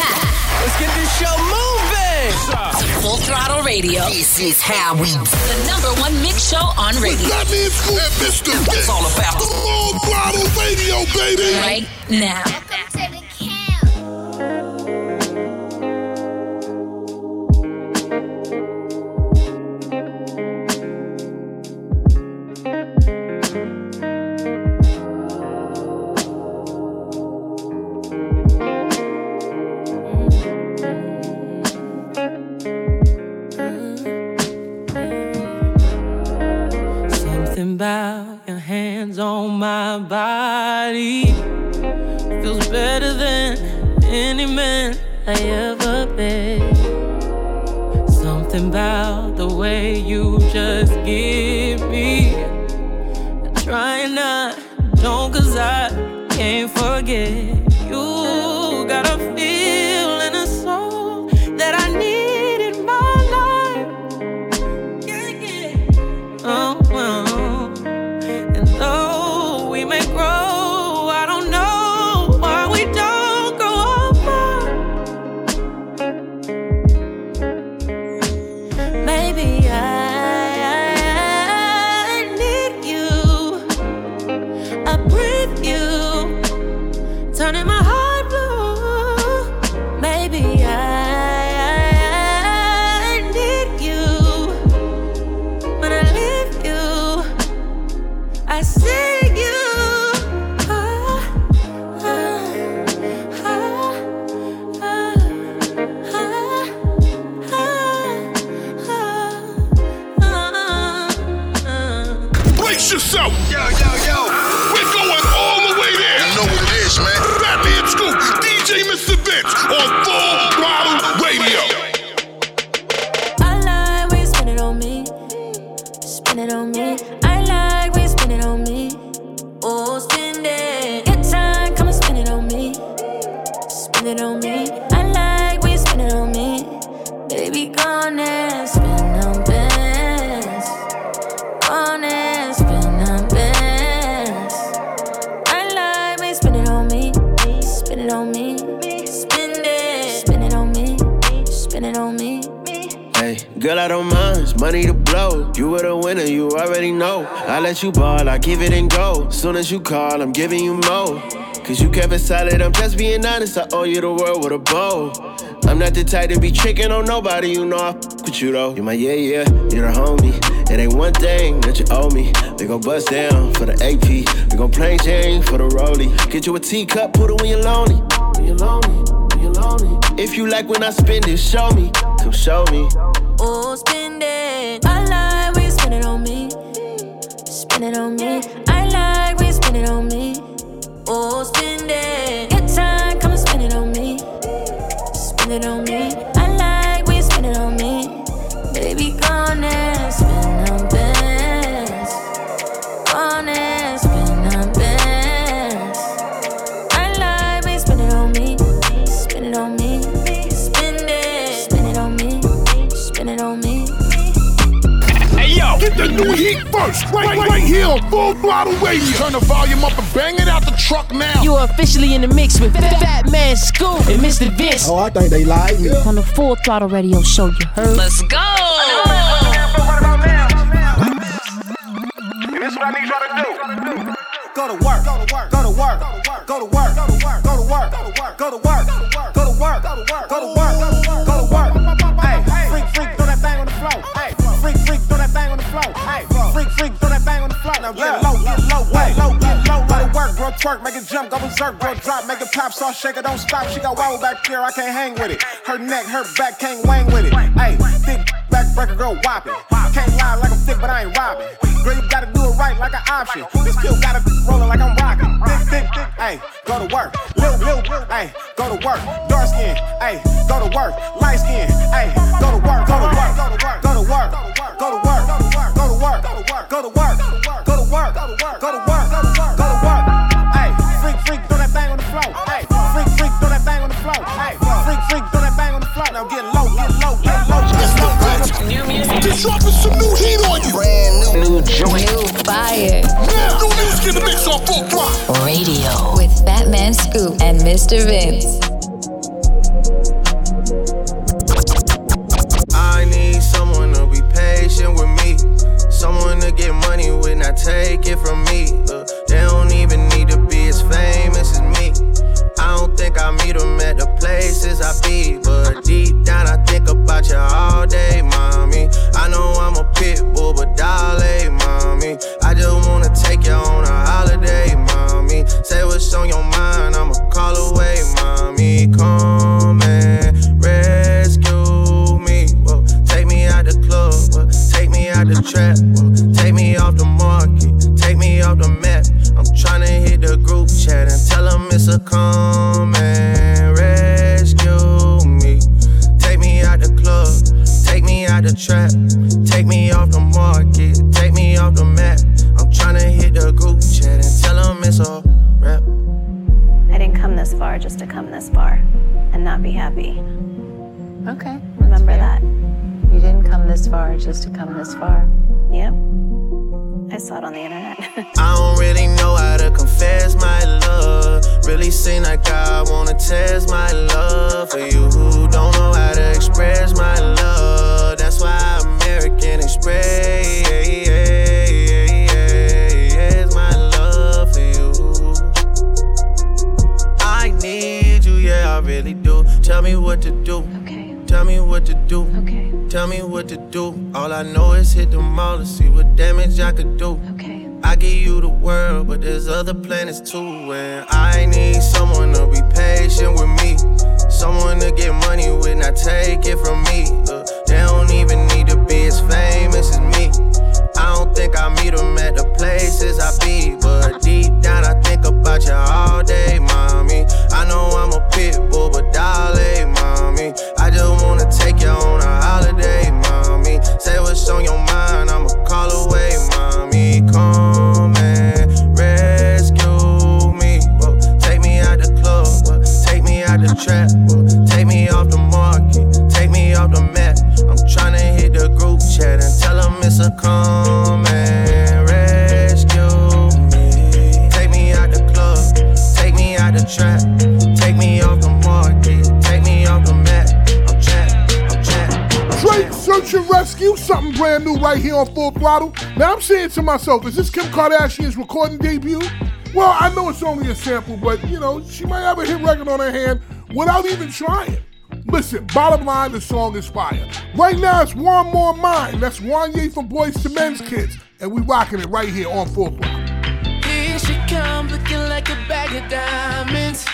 back. Let's get this show moving. Full Throttle Radio. This is how we The number one mix show on radio. That means Scoop and Mr. It's all about the Full Throttle Radio, baby. Right now. I ever been. Something about the way you just give me. Trying not, don't, cause I can't forget. Give it and go. Soon as you call, I'm giving you more. Cause you kept it solid, I'm just being honest. I owe you the world with a bow. I'm not the type to be tricking on nobody, you know I f with you though. You my yeah, yeah, you're the homie. It ain't one thing that you owe me. We gon' bust down for the AP. We gon' plain Jane for the rollie. Get you a teacup, put it when you're lonely. When you're lonely, when you're lonely. If you like when I spend it, show me. Come show me. It on me. First, right, right, right here on Full Throttle Radio. Turn the volume up and bang it out the truck now. You are officially in the mix with Fat Man Scoop and Mr. Vince Oh, I think they like me. on the Full Throttle Radio Show. You heard? Let's go. This is what I need y'all to do. Go to work. Go to work. Go to work. Go to work. Go to work. Go to work. Go to work. Go to work. Go to work. Go to work. Now get low, get low, get low, get low. Go to work, girl, twerk, make it jump, go berserk, girl, drop, make it pop, sauce, shake it, don't stop. She got wobble back there, I can't hang with it. Her neck, her back, can't wang with it. Hey, thick back breaker, girl, whopping. Can't lie like I'm thick, but I ain't robbing. Girl, you gotta do it right like an option. This pill gotta be rolling like I'm rocking. Thick, thick, thick, hey, go to work. Lil, lil, hey, go to work. Dark skin, hey, go to work. Light skin, hey, go to work, go to work, go to work, go to work, go to work, go to work, go to work, go to work, go to work, go to work, go to work. Hey, freak, freak, throw that thing on the floor. Hey, freak, freak, throw that thing on the floor. Hey, freak, freak, throw that thing on the floor. Now get low, get low, get low, get low. New music. Just dropping some new heat on you. Brand new, new joint. New fire. Now, new music in the mix on Full Throttle. Radio. with Fatman Scoop and Mr. Vince. Saw on the internet. I don't really know how to confess my love. Really seem like I wanna test my love All I know is hit the mall to see what damage I could do. Okay. I give you the world, but there's other planets too. And I need someone to be patient with me. Someone to get money with, not take it from me. Uh, they don't even need to be as famous as me. I don't think I meet them at the places I be. But deep down, I think about you all day, mommy. I know I'm a pit bull, but dolly, mommy. I just wanna take you on a holiday, Say what's on your mind, I'ma call away, mommy. Come and rescue me. Whoa, take me out the club, whoa, take me out the trap, whoa, take me off the market, take me off the map. I'm tryna hit the group chat and tell them it's a come something brand new right here on Full Throttle. Now I'm saying to myself, is this Kim Kardashian's recording debut? Well, I know it's only a sample, but you know, she might have a hit record on her hand without even trying. Listen, bottom line, the song is fire. Right now, it's One More Mine. That's Wanya from Boyz II Men's Kids. And we rocking it right here on Full Throttle. Here she come looking like a bag of diamonds.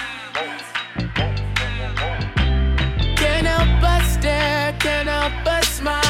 Can't help but stare, can't help but smile.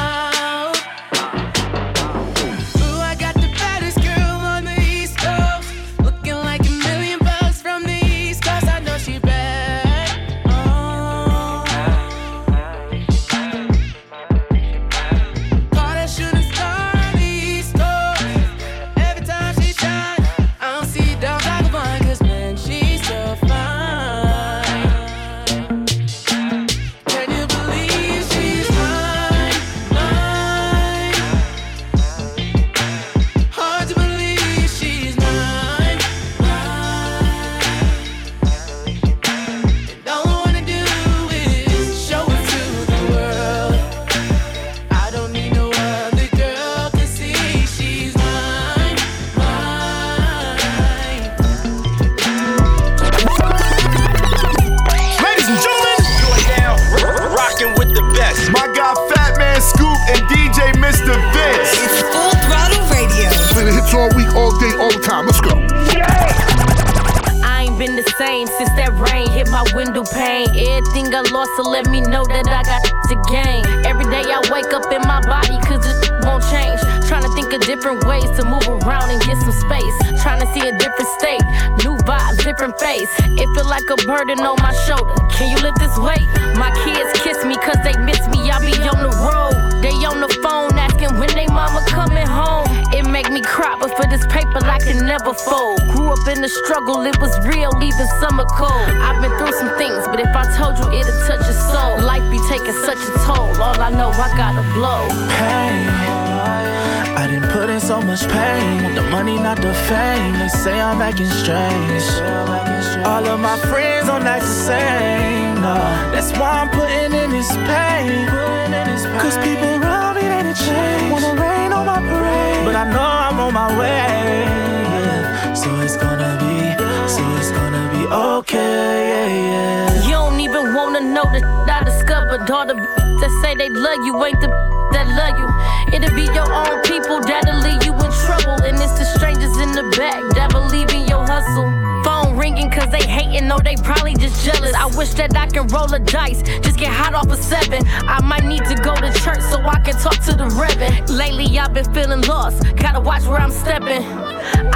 Lost to let me know that I got to gain. Every day I wake up in my body cause it won't change. Trying to think of different ways to move around and get some space. Trying to see a different state, new vibes, different face. It feel like a burden on my shoulder. Can you lift this weight? My kids kiss me cause they miss me. I be on the road. They on the phone asking when they mama coming home. It make me cry, but for this paper I can never fold. Grew up in the struggle, it was real, even summer cold. I've been through some things, but if I told you it'd touch your soul. Life be taking such a toll. All I know, I gotta blow. pain. I didn't put in so much pain. The money, not the fame. They say I'm acting strange. All of my friends don't act the same. No, that's why I'm putting in this pain. Cause people change. Wanna rain on my parade, but I know I'm on my way. So it's gonna be, so it's gonna be okay. Yeah, yeah. You don't even wanna know the I discovered. All the that say they love you ain't the that love you. It'll be your own people that'll leave you in trouble, and it's the strangers in the back that believe in your hustle ringing cause they hating, no, they probably just jealous. I wish that I can roll a dice, just get hot off a seven. I might need to go to church so I can talk to the reverend. Lately, I've been feeling lost, gotta watch where I'm stepping.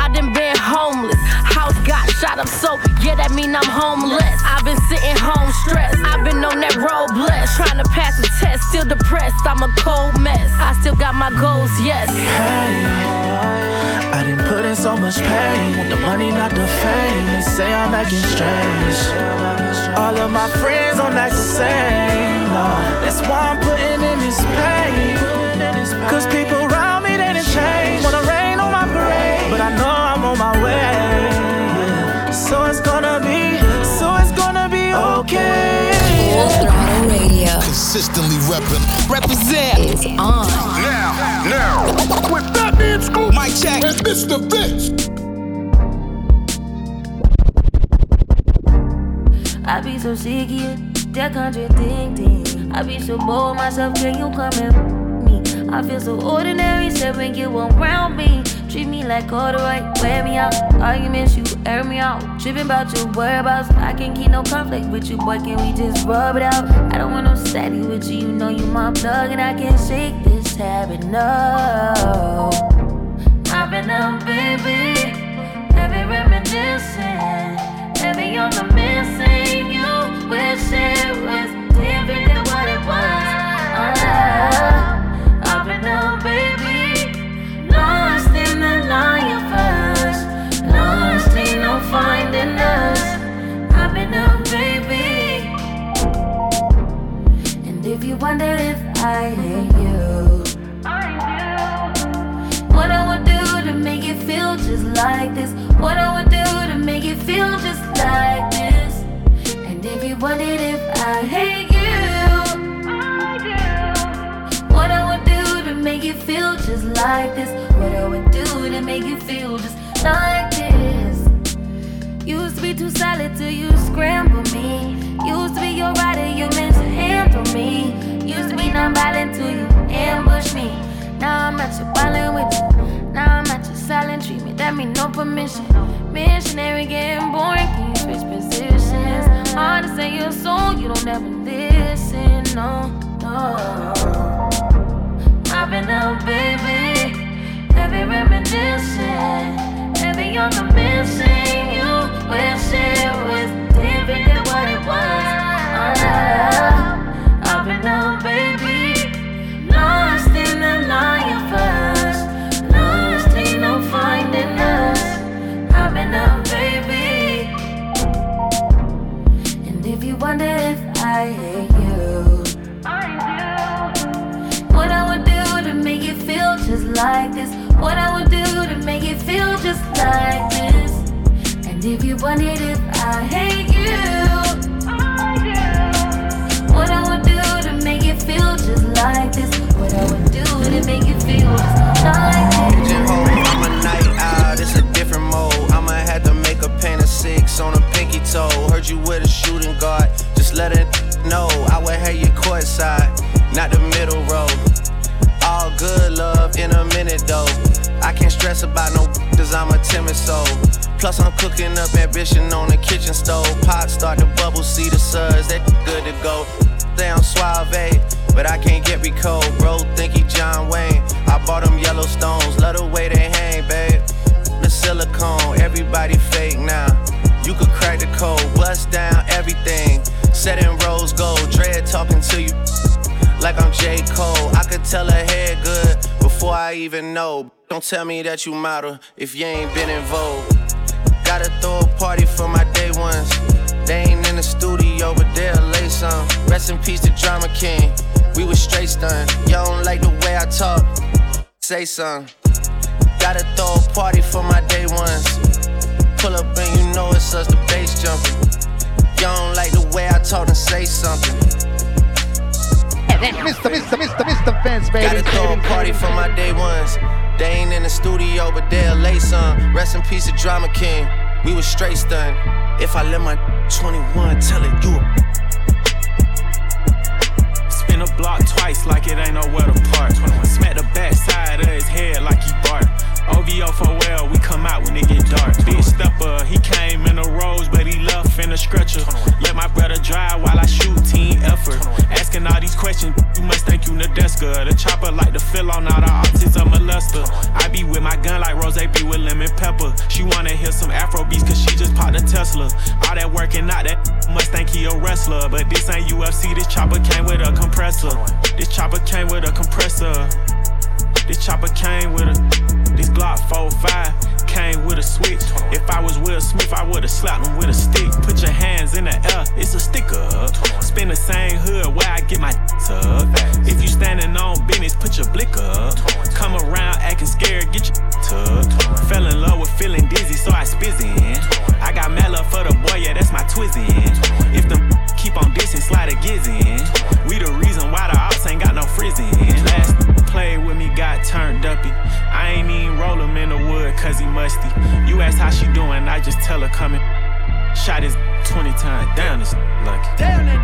I done been homeless, house got shot up, so yeah, that mean I'm homeless. I've been sitting home stressed, I've been on that road blessed, trying to pass the test, still depressed. I'm a cold mess, I still got my goals, yes. Hey, I didn't put in so much pain, the money, not the fame. I'm acting strange. All of my friends don't act the same. No, that's why I'm putting in this pain. Cause people around me, they didn't change. Wanna rain on my parade, but I know I'm on my way. So it's gonna be, so it's gonna be okay. Full Throttle Radio. Consistently repping. Represent is on. Now, now. With Fatman Scoop Mic check. and Mr. Vince. I be so sick it, that contradicting. I be so bold myself, can you come and me? I feel so ordinary, said when you around me. Treat me like all the right, wear me out. Arguments, you air me out. Tripping about your whereabouts. I can't keep no conflict with you, boy. Can we just rub it out? I don't want no steady with you, you know you my plug, and I can't shake this habit, no. I've been up, baby. Heavy reminiscing. Heavy on the missing. Wish it was different than what it was. Ah, I've been up, baby. Lost in the lion first. Lost in no finding us. I've been up, baby. And if you wonder if I hate you, what I would do to make it feel just like this. What I would do to make it feel just like this. Wondered if I hate you, what I would do to make it feel just like this. What I would do to make it feel just like this. Used to be too solid till you scramble me. Used to be your rider, you mishandle me. Used to be non-violent till you ambush me. Now I'm at your violent with you. Now I'm at your silent treatment. That mean no permission. Missionary getting boring. Can you switch positions? Hard to say your soul, you don't ever listen. No, no. I've been up, baby. Heavy reminiscing. Heavy on the missing. You wish it was different than what it was. Ah, I've been up, baby. I hate you, what I would do to make it feel just like this. What I would do to make it feel just like this. And if you wondered if I hate you, what I would do to make it feel just like this. What I would do to make it feel just like this. A night it's a different mode. I'ma have to make a paint of six on a pinky toe. Heard you shooting guard, just let it know. I would have you courtside, not the middle row. All good love in a minute though. I can't stress about no cause I'm a timid soul. Plus I'm cooking up ambition on the kitchen stove. Pot start to bubble, see the suds, that good to go. Down suave, but I can't get me. Bro, think he John Wayne. I bought them Yellowstones, love the way they hang, babe. The silicone, everybody fake now. You could crack the code, bust down everything. Set in rose gold, dread talking to you like I'm J. Cole. I could tell her head good before I even know. Don't tell me that you model if you ain't been in vogue. Gotta throw a party for my day ones. They ain't in the studio, but they'll lay some. Rest in peace to Drama King. We was straight stunned. You don't like the way I talk? Say something. Gotta throw a party for my day ones. Pull up and you know it's us, the bass jumping. You don't like the way I talk, then say something. Mr. Mr. Mr. Mr. Vince, baby. Gotta throw a party for my day ones. They ain't in the studio, but they'll lay some. Rest in peace to Drama King. We was straight stunned. If I let my 21, tell it you a Spin a block twice like it ain't nowhere to park. Smack the back side of his head like he bark. OVO for well, we come out when it get dark. Big stepper, he came in a rose, but he left in a stretcher. Let my brother drive while I shoot team effort. Asking all these questions, you must think you Nadeska. The chopper like to fill on all the optics of molester. I be with my gun like Rose be with lemon pepper. She wanna hear some Afro beats cause she just popped a Tesla. All that working out, that must think he a wrestler. But this ain't UFC, this chopper came with a compressor. This chopper came with a compressor. This chopper came with a. Glock 45 came with a switch. If I was Will Smith, I would've slapped him with a stick. Put your hands in the air, it's a sticker. Spin the same hood where I get my tuck. If you standing on business, put your blick up. Come around acting scared, get your tuck. Fell in love with feeling dizzy, so I spizzin'. I got love for the boy, yeah, that's my twizzin'. If them keep on dissing, slide a gizzin'. We the reason why the ops ain't got no frizzin'. Last played with me, got turned uppy. I ain't even roll him in the wood cause he musty. You ask how she doing, I just tell her coming. Shot his 20 times down, this lucky. Damn it,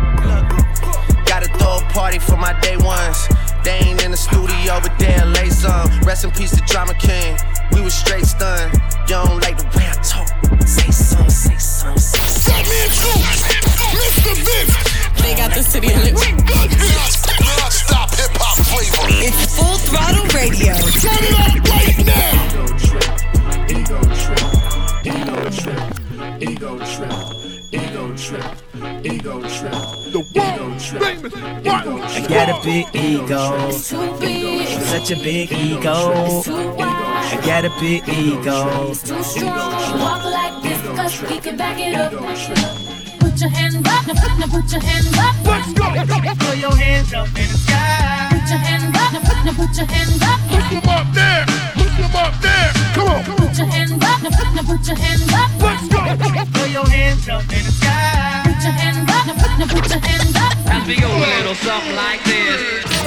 Gotta throw a party for my day ones. They ain't in the studio, but they'll lay some. Rest in peace to Drama King. We was straight stunned. You don't like the way I talk. Say some, say some, say some. Mr. Vince. They got the city lit. Non-stop hip hop flavor. It's full throttle radio. Turn it up right now. Ego trip, ego trip, ego trip, ego trip, ego trip, ego trip, The world famous Martin I got a big ego. Such a big ego. I got a big ego. Walk like this, cause we can back it up. Put your hands up, now, now put your hands up. Let's go. Put your hands up in the sky. Put your hands up, now, now put your hands up. Put them up there. Put them up there. Come on. Put your hands up, now, now put your hands up. Let's go. Put your hands up in the sky. Put your hands up, now, now put your hands up. As we go a little something like this.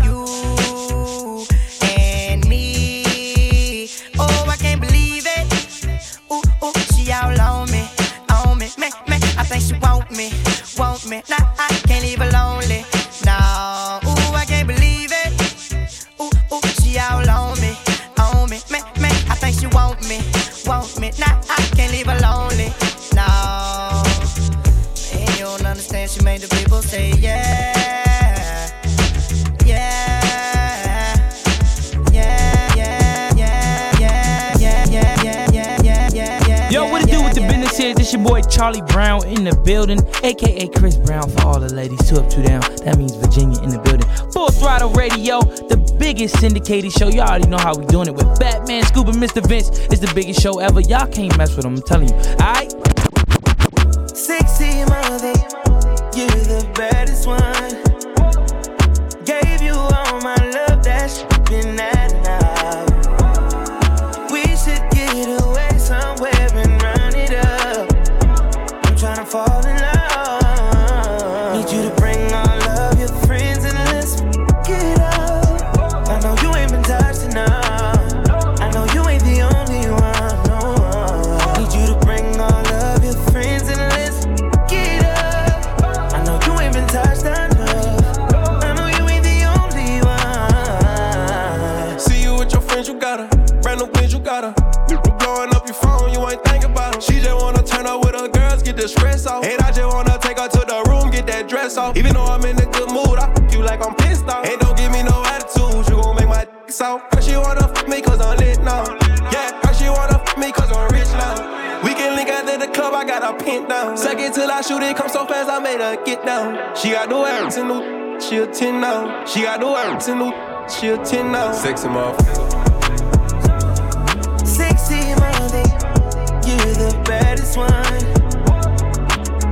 you This your boy Charlie Brown in the building, aka Chris Brown for all the ladies. Two up, two down. That means Virginia in the building. Full throttle radio, the biggest syndicated show. Y'all already know how we doing it with Fatman, and Mr. Vince. It's the biggest show ever. Y'all can't mess with them. I'm telling you. All down. Second till I shoot it, come so fast, I made her get down. She got the words in the she a 10 now. She got the words in the she a 10 now. Sexy motherfucker. Sexy Monday, you're the baddest one.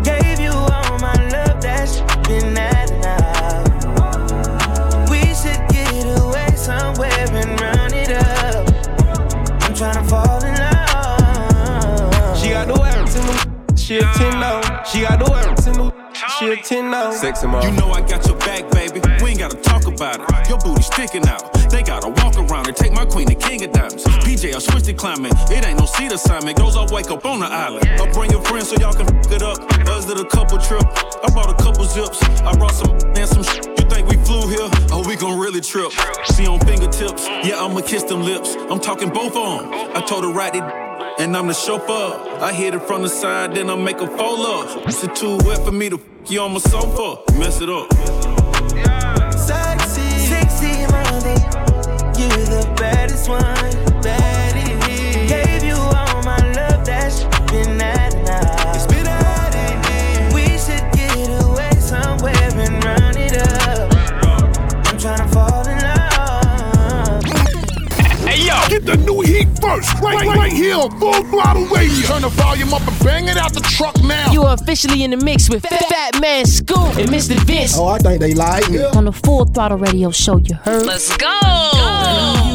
Gave you all my love, that's been now. 10 now. She got the words in the she a 10 now. Sexy motherfucker. You know I got your back, baby. We ain't gotta talk about it. Your booty sticking out. They gotta walk around and take my queen to king of diamonds. PJ, I switched to climbing. It ain't no seat assignment. Goes all wake up on the island. I'll bring your friends so y'all can f it up. Us did a couple trip. I brought a couple zips. I brought some and some sh- You think we flew here? Oh, we gon' really trip. See on fingertips. Yeah, I'ma kiss them lips. I'm talking both on. I told her right it. And I'm the chauffeur. I hit it from the side, then I make a fold up. It's too wet for me to f you on my sofa. Mess it up. Yeah. Sexy, sexy Monday, you're the baddest one. Baddie. Gave you all my love, that's been at now. It's been at it. We should get away somewhere and run it up. I'm tryna fall in love. Hey yo, get the new heat first, right, right, right here on Full Throttle Radio. Turn the volume up and bang it out the truck now. You are officially in the mix with Fat Man Scoop and Mr. Vince. Oh, I think they like me. On the Full Throttle Radio Show, you heard? Let's go. If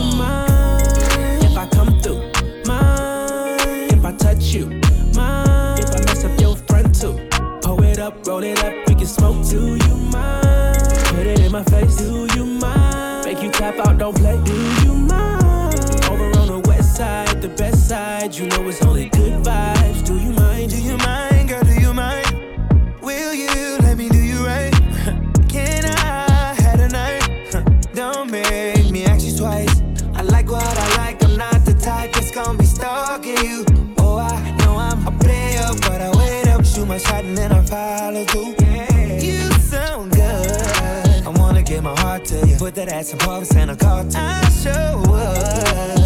know it's only good vibes. Do you mind? Do you mind, girl? Do you mind? Will you let me do you right? Can I have a night? Don't make me ask you twice. I like what I like. I'm not the type that's gonna be stalking you. Oh, I know I'm a player, but I wait up, shoot my shot, and then I follow through. You sound good. I wanna give my heart to you. Put that ass in Paris and a car to I sure would.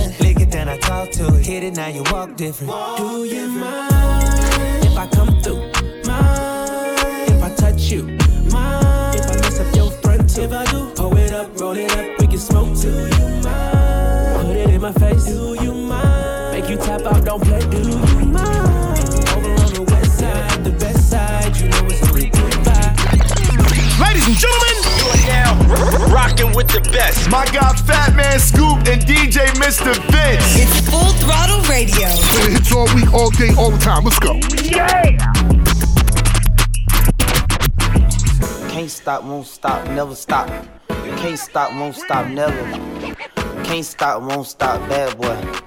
Talk to it. Hit it, now you walk different. Do you mind if I come through? Mind if I touch you? Mind if I mess up your front too? If I do, pull it up, roll it up, we can smoke too. Do you mind? Put it in my face. Do you mind? Make you tap out, don't play. Do you mind? Over on the west side, the best side, you know it's only good vibes. Ladies and gentlemen, you are now rocking with the best. My guy Fat Man Scoop and DJ Mr. Vince. It's Full Throttle Radio. It hits all week, all day, all the time. Let's go. Yeah. Can't stop, won't stop, never stop. Can't stop, won't stop, never. Can't stop, won't stop, bad boy.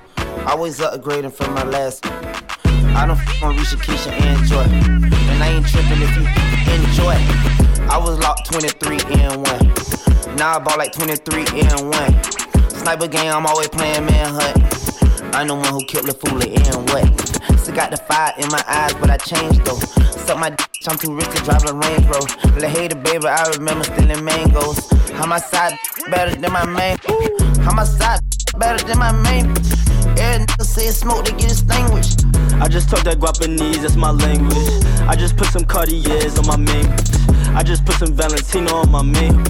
Always upgrading from my last. I don't f on Risha, Keisha, and Joy. And I ain't tripping if you enjoy. It. I was locked 23 and 1. Now I ball like 23 and 1. Sniper game, I'm always playing manhunt. I'm the one who killed the fool and what? Still got the fire in my eyes, but I changed though. Suck my d- I'm too rich to drive a Range Rover. La hater, baby, I remember stealing mangoes. How my side better than my main? How my side better than my main? Every nigga say smoke, they get extinguished. I just talk that Guapanese, that's my language. I just put some Cartiers on my main. I just put some Valentino on my main.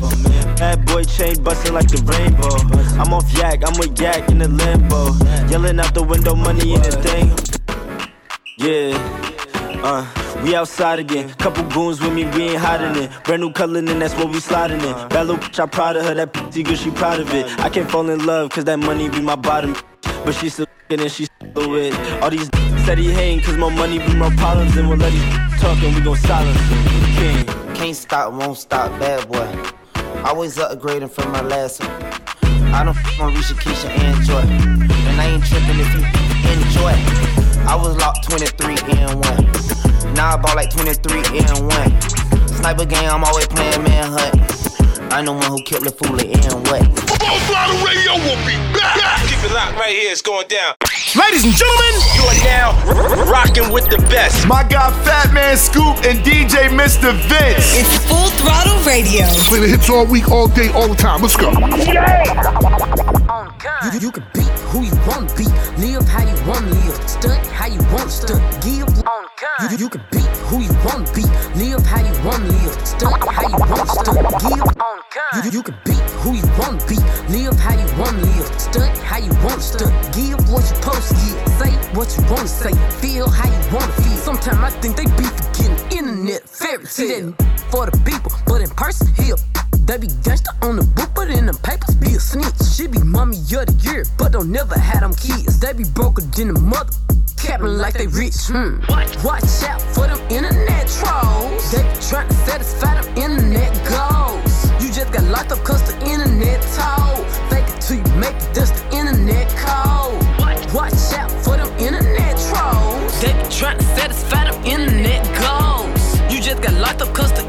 Bad boy chain busting like the rainbow. I'm off yak, I'm with yak in the limbo. Yelling out the window, money in the thing. Yeah, uh, we outside again. Couple goons with me, we ain't hiding it. Brand new color, and that's what we sliding in. That little bitch, I proud of her, that pretty good, she proud of it. I can't fall in love, cause that money be my bottom. But she still and she still it all these said he hating, cause more money be more problems. And we'll let these talk and we gon' silence. King. Can't stop, won't stop, bad boy. Always upgrading from my last one. I don't f on Risha, Keisha, and Joy. And I ain't tripping if you enjoy. I was locked 23 and 1. Now I bought like 23 and 1. Sniper game, I'm always playing manhunt. I'm the one who killed the fool and what? Full Throttle Radio will be back. Keep it locked right here, it's going down. Ladies and gentlemen, you are now rocking with the best. My guy Fat Man Scoop and DJ Mr. Vince. It's Full Throttle Radio. Play the hits all week, all day, all the time. Let's go. On oh, You, you can be who you wanna be, live how you wanna live, stunt how you wanna stunt, give. You, you, you can be who you wanna be, live how you wanna live, stunt how you wanna stunt, give. You, you, you can be who you wanna be, live how you wanna live, stunt how you wanna stunt, give what you to give, say what you wanna say, feel how you wanna feel. Sometimes I think they be forgetting internet fairy tale for the people, but in person, here. They be gangsta on the book, but in the papers be a snitch. She be mommy of the year, but don't never have them kids. They be broker than the mother. Capping like they rich, hmm. Watch out for them internet trolls. They be trying to satisfy them internet goals. You just got locked up cause the internet told. Fake it till you make it, that's the internet code. Watch out for them internet trolls. They be trying to satisfy them internet goals. You just got locked up cause the.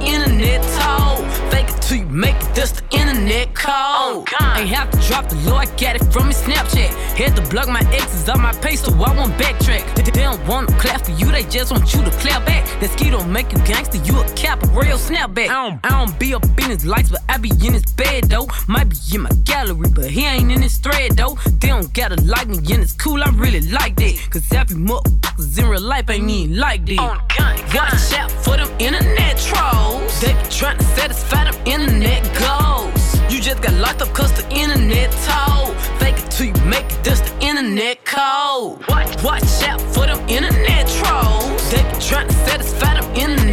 Fake this till you make it, that's the internet code. Ain't have to drop the low, I got it from his Snapchat. Hit the block my exes off my page, so I won't backtrack. They, don't wanna clap for you, they just want you to clap back. That ski don't make you gangster, you a cap, a real snapback. I don't, I don't be up in his lights, but I be in his bed though. Might be in my gallery, but he ain't in his thread though. They don't gotta like me, and it's cool, I really like that. Cause every motherfuckers in real life ain't even like that. Watch out for them internet trolls. They be trying to satisfy them internet goals. Just got locked up cause the internet told. Fake it till you make it, that's the internet code. Watch out for them internet trolls. They be trying to satisfy them internet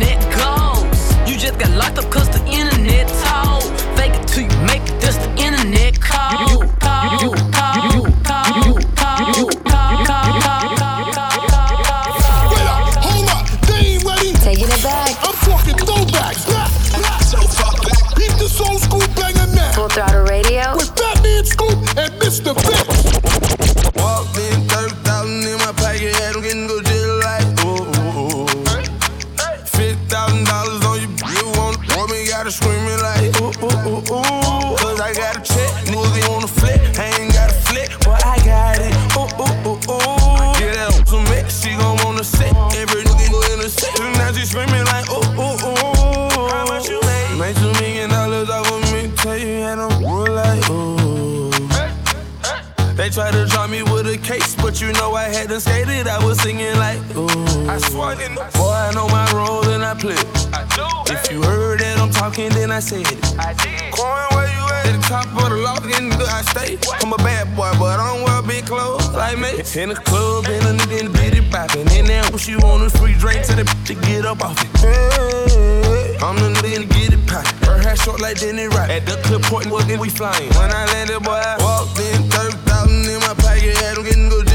In boy, I know my role and I play. I do. If you heard that I'm talking, then I said it. I did. Coin, where you at? At the top of the loft, in the I stay. I'm a bad boy, but I don't wear big clothes like me. In the club, and a nigga in the bitty poppin'. And now what you want is free drink to the to get up off it. Hey, I'm the nigga to get it poppin'. Her hair short like Denny Rock. At the clip point, well, then we flying. When I landed, boy, I walked in 30,000 in my pocket, had them getting good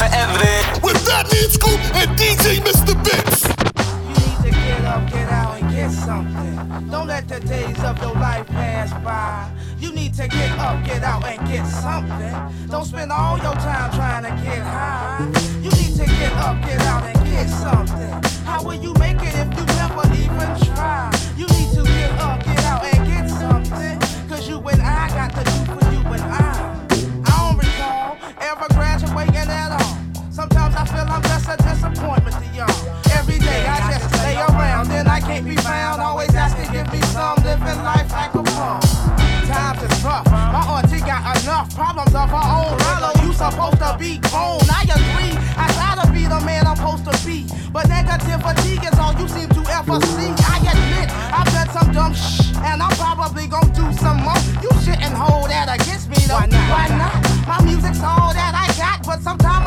it's gon' last forever. With Fatman Scoop and DJ Mr. Vince. to get up, get out, and get something. Don't let the days of your life pass by. You need to get up, get out, and get something. Don't spend all your time trying to get high. You need to get up, get out, and get something. How will you make it if you never even try? You need to get up, get out, and get something. Cause you and I got to feel I'm just a disappointment to y'all. Every day I just stay around, then I can't be found. Always asking, give me some living life like a bum. Times is rough. My auntie got enough problems of her own. Rallo, you supposed to be grown. I agree. I try to be the man I'm supposed to be. But negative fatigue is all you seem to ever see. I admit I've done some dumb shh, and I'm probably gonna do some more. You shouldn't hold that against me, though. Why not? Why not? My music's all that I got, but sometimes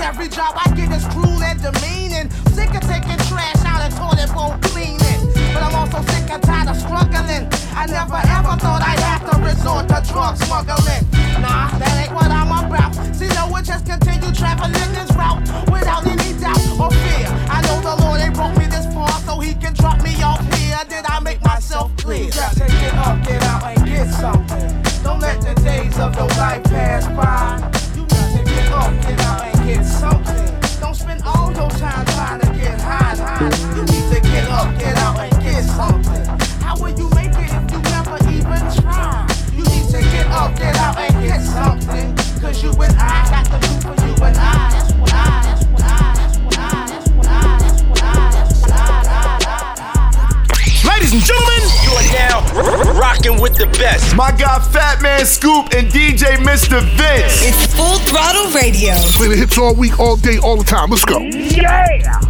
Every job I get is cruel and demeaning. Sick of taking trash out and toilet bowl cleaning. But I'm also sick and tired of struggling. I never ever thought I'd have to resort to drug smuggling. Nah, that ain't what I'm about. See, no one just continue traveling this route without any doubt or fear. I know the Lord ain't brought me this far so he can drop me off here. Did I make myself clear? Just take it up, get out, and get something. Don't let the days of your life pass by. You got to get up, get out, and get something. Don't spend all your time trying to get high, high. You need to get up, get out, and get something. How will you make it if you never even try? You need to get up, get out, and get something. Cause you and I got do for you and I. That's what I, that's what I, that's what I, that's what I, that's what I, that's what I. Ladies and gentlemen, rocking with the best. My guy Fatman Scoop and DJ Mr. Vince. It's Full Throttle Radio. Play the hits all week, all day, all the time. Let's go. Yeah.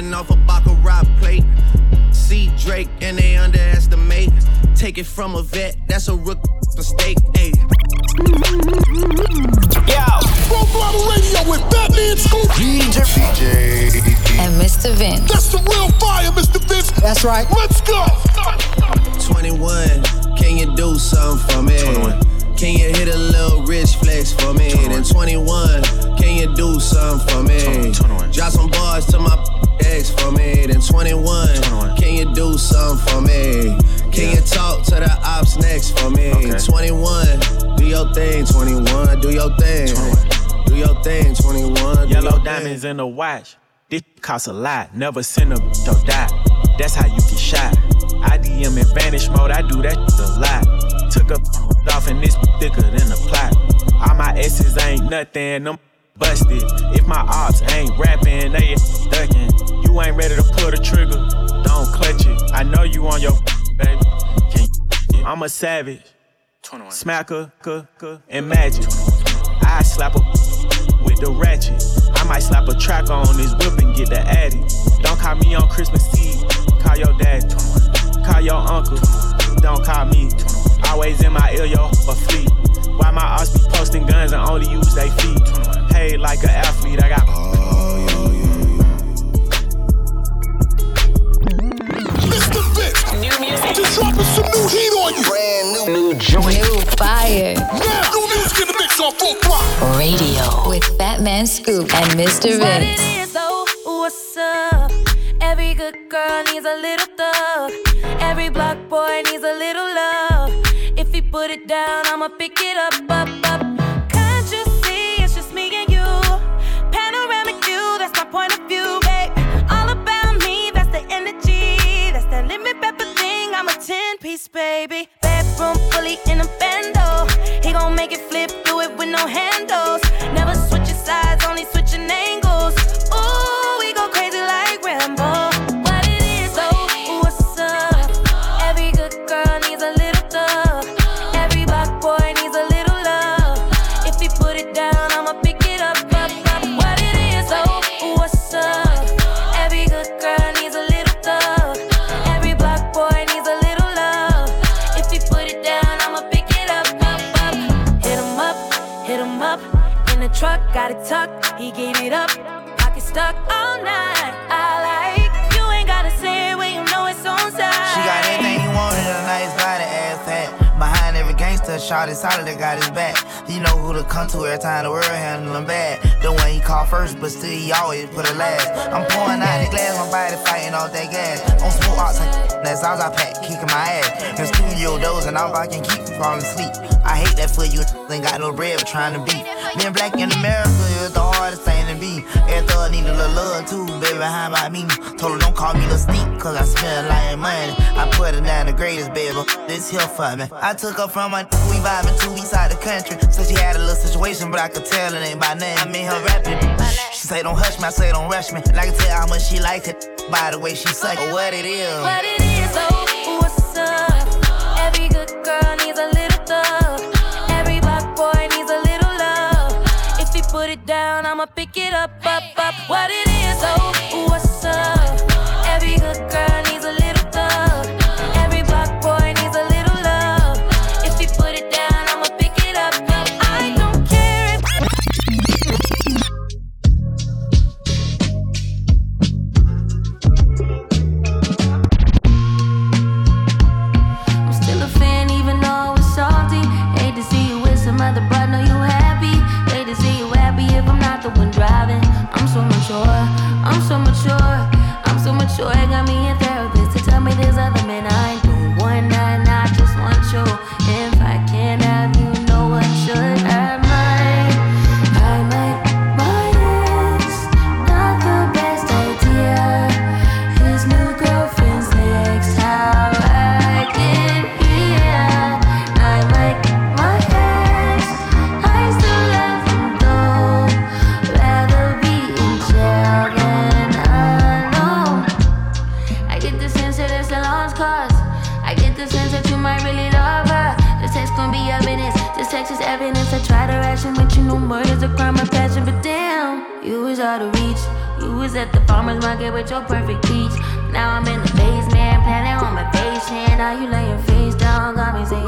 Dogs eating off a Baccarat plate. See Drake and they underestimate. Take it from a vet, that's a rook mistake. Hey. Yo. Full Throttle Radio with Fatman Scoop. DJ. And Mr. Vince. That's the real fire, Mr. Vince. That's right. Let's go. 21, can you do something for me? 21. Can you hit a little rich flex for me? 21. Then 21, can you do something for me? 21. 21. Drop some bars to my 21, 21. can you do something for me? Can yeah. you talk to the ops next for me? Okay. 21, do your thing. 21, do your thing. 21. Do your thing. 21, Yellow diamonds in the watch. This costs a lot. Never send a to die. That's how you get shot. I DM in vanish mode. I do that a lot. Took a off and this thicker than a plot. All my S's ain't nothing. I'm busted. If my ops ain't rapping, they ducking. You ain't ready to pull the trigger. Don't clutch it. I know you on your baby. Can you, I'm a savage. 21. Smacker, and magic. I slap a with the ratchet. I might slap a track on this whip and get the addy. Don't call me on Christmas Eve. Call your dad. Call your uncle. Don't call me. 21. Always in my ear, yo, a fleet. Why my ass be posting guns and only use they feet? Paid like an athlete, I got. Oh, yo, Mr. Vince. New music. Just dropping some new heat on you. Brand new. New joint. New fire. Now, new music in the mix on full block. Radio with Fatman Scoop and Mr. What it is, oh, what's up? Every good girl needs a little thug. Every block boy needs a little love. If he put it down, I'ma pick it up, up, up. Fully in a solid, that got his back. He know who to come to every time the world handle him bad. The one he call first, but still he always put it last. I'm pouring out the glass, my body fighting off that gas. On smoke ox, that's all I pack, kicking my ass. In studio dozing, all I can keep from falling asleep. I hate that for you, ain't got no bread, but trying to beat. Being black in America the be. Every thug need a little love too, baby, how about me? Told her don't call me the sneak, cause I spend like money. I put her down the greatest, baby. This here for me. I took her from my we vibing two weeks out the country. So she had a little situation, but I could tell it ain't by name. I mean her rapping. She say don't hush me, I say don't rush me. And I can tell how much she liked it by the way she suck it. What it is. What What it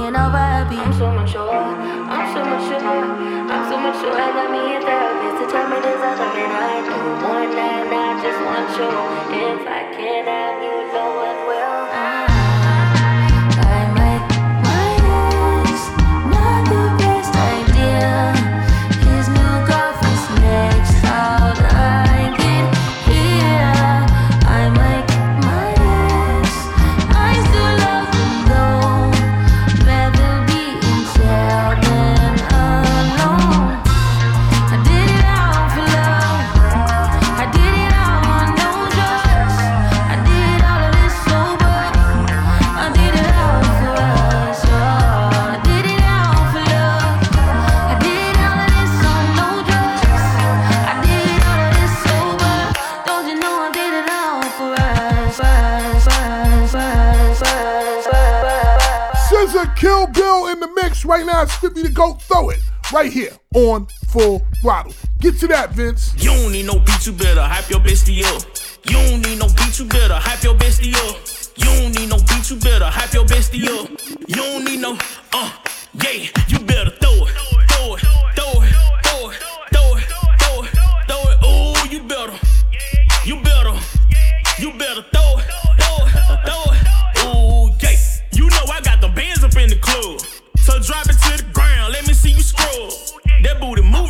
me over a beat. I'm so mature, I'm so mature, I'm so mature. I got me a therapist to tell me there's other men I doing one night. I just want you. If I can't have you, no one will. Right now. It's 50 to go. Throw it right here on full throttle. Get to that, Vince. You don't need no beat, you better hype your bestie up. You don't need no beat, you better hype your bestie up. You don't need no beat, you better hype your bestie up. You don't need no, uh, yeah, you better throw it, throw it, throw it, throw it, throw it, throw it, throw it. Ooh, you better, you better, you better throw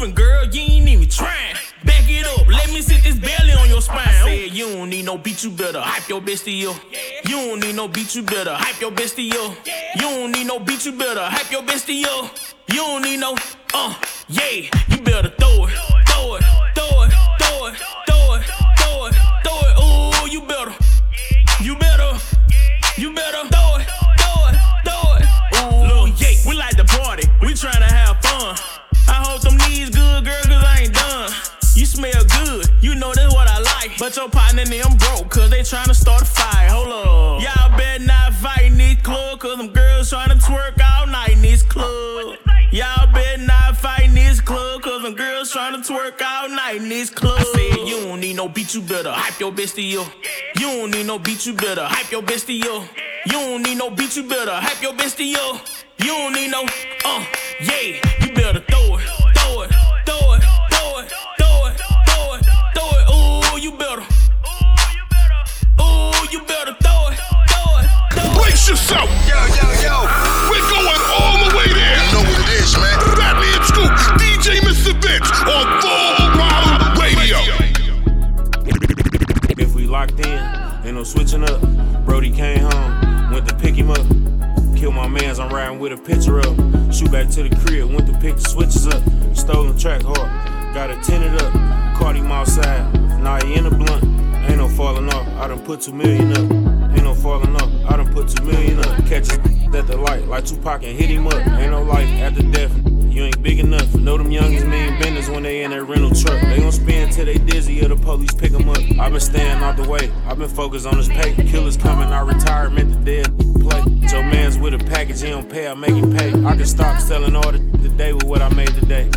moving, girl, you ain't even trying. Back it up, let me sit this belly on your spine. I said you don't need no beat, you better hype your bestie up. You don't need no beat, you better hype your bestie up. You don't need no beat, you better hype your bestie up. You don't need no, uh, yeah, you better throw it, throw it, throw it, throw it, throw it, throw it, throw it. Ooh, you better, you better, you better throw it, throw it, throw it. Ooh, yeah, we like to party, we tryna have fun. Hope them knees good, girl, cause I ain't done. You smell good, you know that's what I like. But your partner and them broke, cause they tryna start a fight. Hold up. Y'all better not fight in this club, cause them girls tryna twerk all night in this club. Y'all better not fight in this club, cause them girls tryna twerk all night in this club. I said, you don't need no beat, you better hype your bestie up. You don't need no beat, you better hype your bestie up. You don't need no beat, you better hype your bestie up. You don't need no, uh, yeah, you better throw you better. Ooh, you better throw it, throw it, throw it. Brace yourself. Yo, yo, yo. We're going all the way there. You know what it is, man. Bradley and Scoop, DJ Mr. Vince on Full Throttle Radio. If we locked in, ain't no switching up. Brody came home, went to pick him up. Kill my mans, I'm riding with a picture up. Shoot back to the crib, went to pick the switches up. Stolen track hard, got it tinted up. Caught him outside, done put two million up. Ain't no falling up. I done put two million up. Catch us at the light, like Tupac and hit him up. Ain't no life after death. You ain't big enough. Know them youngins mean business when they in that rental truck. They gon' spin till they dizzy or the police pick them up. i been staying out the way. i been focused on this pay. Killers coming, I retire, meant the dead play. Your man's with a package, he don't pay, I make him pay. I can stop selling all the today with what I made today.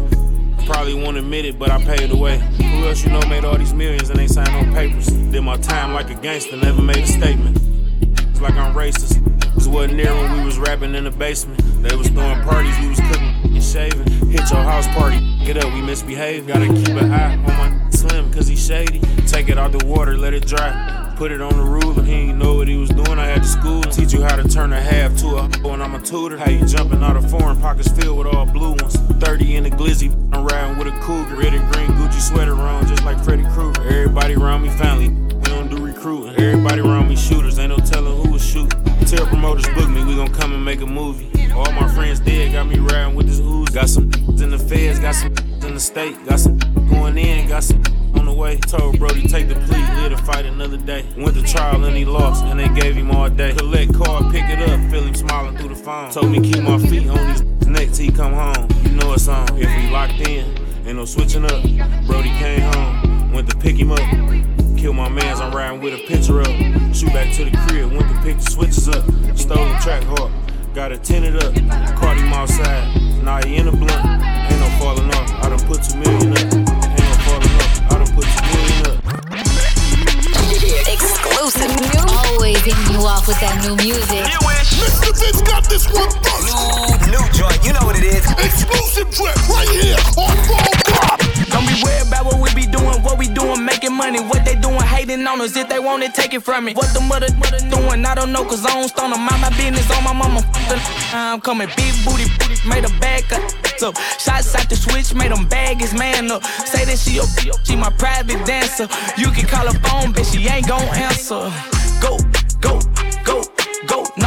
Probably won't admit it, but I paid away. Who else you know made all these millions and ain't signed no papers? Did my time like a gangster, never made a statement. It's like I'm racist. This wasn't near when we was rapping in the basement. They was throwing parties, we was cooking and shaving. Hit your house party, get up, we misbehave. Gotta keep an eye on my slim, cause he shady. Take it out the water, let it dry. Put it on the ruler, he ain't know what he was doing. I had to school teach you how to turn a half to a when I'm a tutor. How you jumping out of foreign pockets filled with all blue ones. 30 in the glizzy, I'm riding with a cougar. Red and green Gucci sweater on, just like Freddy Krueger. Everybody around me family, we don't do recruiting. Everybody around me shooters, ain't no telling who was shooting. Tell promoters book me, we gon' come and make a movie. All my friends dead, got me riding with this ooze. Got some in the feds, got some in the state, got some going in, got some on the way. Told Brody take the plea, live to fight another day. Went to trial and he lost, and they gave him all day. Collect card, pick it up, feel him smiling through the phone. Told me keep my feet on neck till he come home. You know it's on. If we locked in, ain't no switching up. Brody came home, went to pick him up. Kill my mans, I'm riding with a picture up. Shoot back to the crib, went to pick the switches up. Stole the track hard, got it tinted up. Caught him outside, now he in the blunt. Ain't no falling off, I done put two million up. Put two million up. Exclusive new. Always hitting you off with that new music. Mr. Vince got this one first. New, new joint, you know what it is. Exclusive track right here on Full Throttle. Don't be worried about what we be doing, what we doing, making money. What they doing, hating on us. If they want it, take it from me. What the mother, mother doing, I don't know, cause I don't stone them. Mind my business on my mama. I'm coming big booty, booty, made a bag cut. So shots out the switch, made them bag his man up. Say that she a, she my private dancer. You can call her phone, but she ain't gon' answer. Go, go,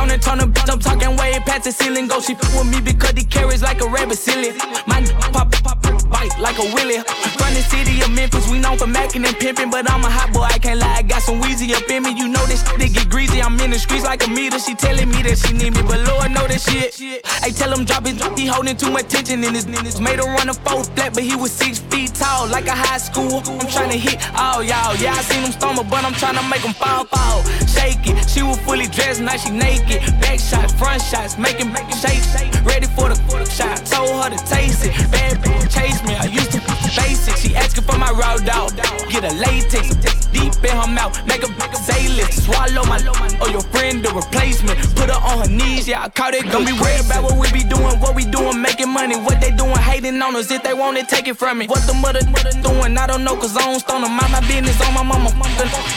Go, and turn I'm talking way past the ceiling. Go, she fuck with me because he carries like a rabbit silly. My pop, pop, pop, bite like a willy. Run the city of Memphis, we known for macking and pimping, but I'm a hot boy, I can't lie. I got some wheezy up in me, you know this shit get greasy. I'm in the streets like a meter. She telling me that she need me, but Lord know that shit. I tell him drop it, he holding too much tension in his niggas. Made her run a four flat, but he was six feet tall, like a high school. I'm trying to hit all y'all. Yeah, I seen him stumble, but I'm trying to make him fall, fall. Shake it, she was fully dressed, now she naked. Back shots, front shots, making make it shake, shake. Ready for the shot. Told her to taste it. Bad bitch chase me. I used to be basic. She asking for my raw dog. Get a latex, deep in her mouth. Make a make a say lift. Swallow my or your friend the replacement. Put her on her knees. Yeah, I caught it. Don't be worried about what we be doing, what we doing, making money. What they doing, hating on us. If they want it, take it from me. What the mother, doing, I don't know, cause I don't stone them. Mind my business on my mama.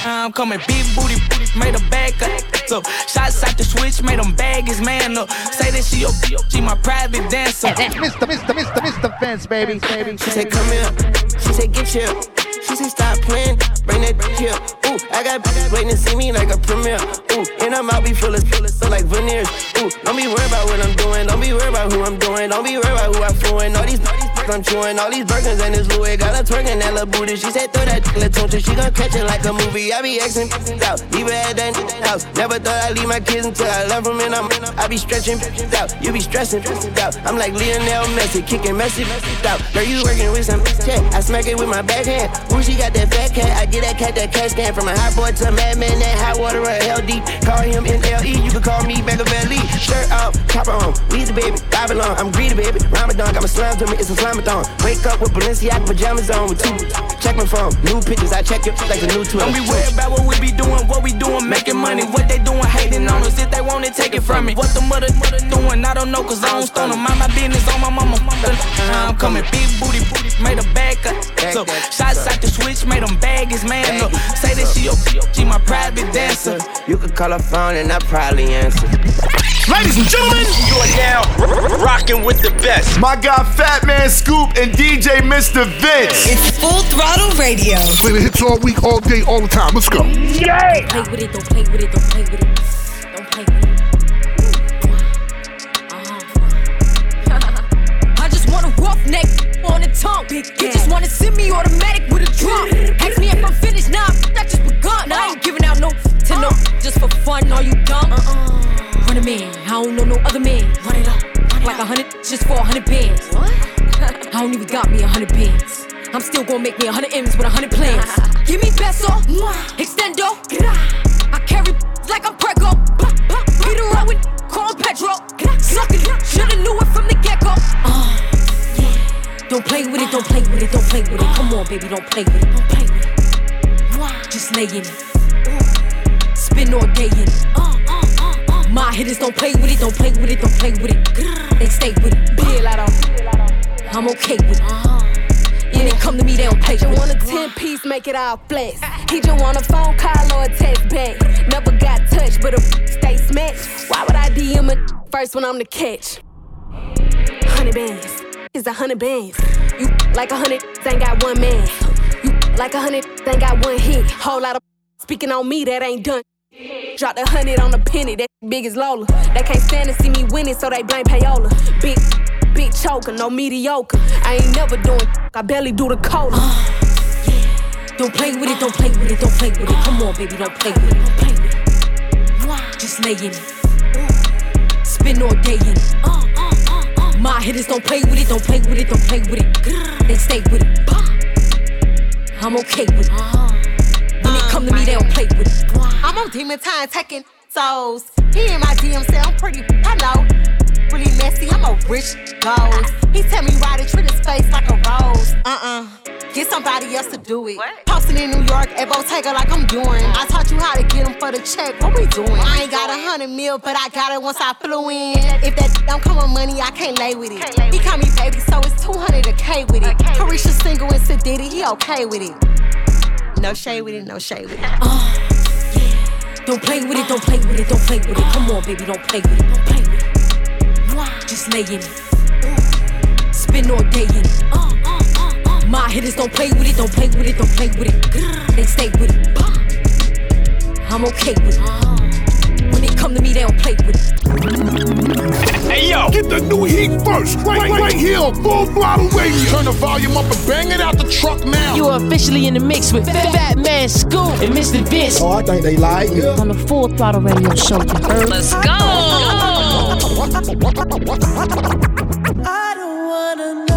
I'm coming big booty, made a bag cut. So shots out the switch, made them bag his man up. Say that she a, she my private dancer. Mr. Mr. Mr. Mr. Vince, baby. baby. She said, come here. She said, get chill. She said, stop playing. Bring that here. Ooh, I got bitches waiting to see me like a premiere. Ooh, and I'm out be feeling, feeling so like veneers. Ooh, don't be worried about what I'm doing. Don't be worried about who I'm doing. Don't be worried about who I'm fooling. All these, all these I'm chewing. All these Birkins and this Louis. Got her twerking that little booty. She said, throw that tune She gon' catch it like a movie. I be Xing out. Leave her at that house. Never thought I'd leave my kids until I left them and I'm, I be stretching out. You be stressing out. I'm like Lionel Messi, kicking Messi out. Girl, you working with some check. I smack it with my backhand. Ooh, she got that fat cat. I get that cat that cat scan from a hot boy to a madman. That hot water or hell deep. Call him NLE. You can call me Machiavelli. Shirt off, chopper on. Weezy baby, Babylon. I'm greedy baby. Ramadan got my slime to me. It's a slime marathon. Wake up with Balenciaga pajamas on with two. Check my phone, new pictures, I check it like a new Twitter. Don't be worried about what we be doing, what we doing, making money. What they doing, hating on us. If they want it, take it from me. What the mother, mother doing, I don't know, cause I don't stone them. Mind my business on my mama. Uh, I'm coming, big booty, booty, made a bag up. So, shots out the switch, made them bag his man up. Say that she, she my private dancer. You could call her phone and I probably answer. Ladies and gentlemen, you are now r- rocking with the best. My guy Fatman Scoop and DJ Mr. Vince. It's Full Throttle Radio. Play the hits all week, all day, all the time. Let's go. Yeah. Don't play with it, don't play with it, don't play with it. Don't play with it. Uh-huh. I just want a roughneck on the tongue. You just wanna send me automatic with a drum. Ask me if I'm finished, nah, that just begun. I ain't giving out no to no just for fun. Are you dumb? Run a man, I don't know no other man. Run it up, like a hundred just for a hundred bands. What? I don't even got me a hundred bands. I'm still gonna make me a hundred M's with a hundred plans. Give me peso, extendo. I carry like I'm Prego. Around with call Petro. Suck it, shoulda knew it from the get go. Uh, don't play with it, don't play with it, don't play with it. Uh. Come on, baby, don't play with it, don't play with it. Just lay in it. Spin all day in it. My hitters don't play with it, don't play with it, don't play with it. They stay with it. Bill out I'm okay with it. Uh-huh. When it come to me, they don't play just want a 10 piece, make it all flex. He just want a phone call or a text back. Never got touched, but a stay smashed. Why would I DM a first when I'm the catch? Hundred bands, is a hundred bands. You like a hundred, ain't got one man. You like a hundred, ain't got one hit. Whole lot of speaking on me that ain't done. Dropped a hundred on a penny, that big as Lola. They can't stand to see me winning, so they blame payola. Big, big choker, no mediocre. I ain't never doing, I barely do the cola. Uh, don't play with it, uh. don't play with it, don't play with it. Come on, baby, don't play with it, don't play with it. Just lay in it. Spin all day in it. Uh, My hitters don't play with it, don't play with it, don't play with it. They stay with it. I'm okay with it. Ah. Come to me, they don't play with it. I'm on demon time taking souls. He in my DM say I'm pretty, I know. Really messy, I'm a rich ghost. He tell me why to treat his face like a rose. Uh-uh. Get somebody else to do it. Posting in New York at Bottega like I'm doing. I taught you how to get him for the check. What we doing? I ain't got a hundred mil, but I got it once I flew in. If that don't come with money, I can't lay with it. He call me baby, so it's 200 a K with it. Carisha single and Sadiddy, he okay with it. No shade with it, no shade with it. Uh, don't play with it, don't play with it, don't play with it. Come on, baby, don't play with it, don't play with it. Just lay in it. Spin all day in it. Uh, uh, My hitters don't play with it, don't play with it, don't play with it. They stay with it. I'm okay with it. When it come to me, they don't play with it. Hey yo, get the new heat first, right, right, right here on Full Throttle Radio. Turn the volume up and bang it out the truck now. You are officially in the mix with Fatman Scoop and Mr. Vince. Oh, I think they like me. On the Full Throttle Radio Show. You heard? Let's go. I don't wanna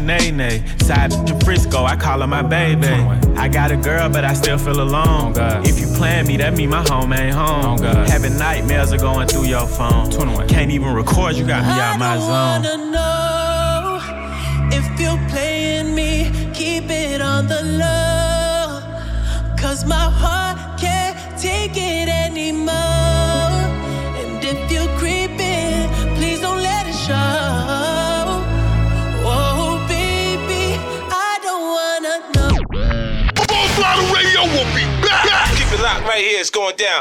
got. Side in Frisco, I call her my baby. I got a girl, but I still feel alone. If you plan me, that mean my home ain't home. Having nightmares are going through your phone. Can't even record, you got me out my zone. Down.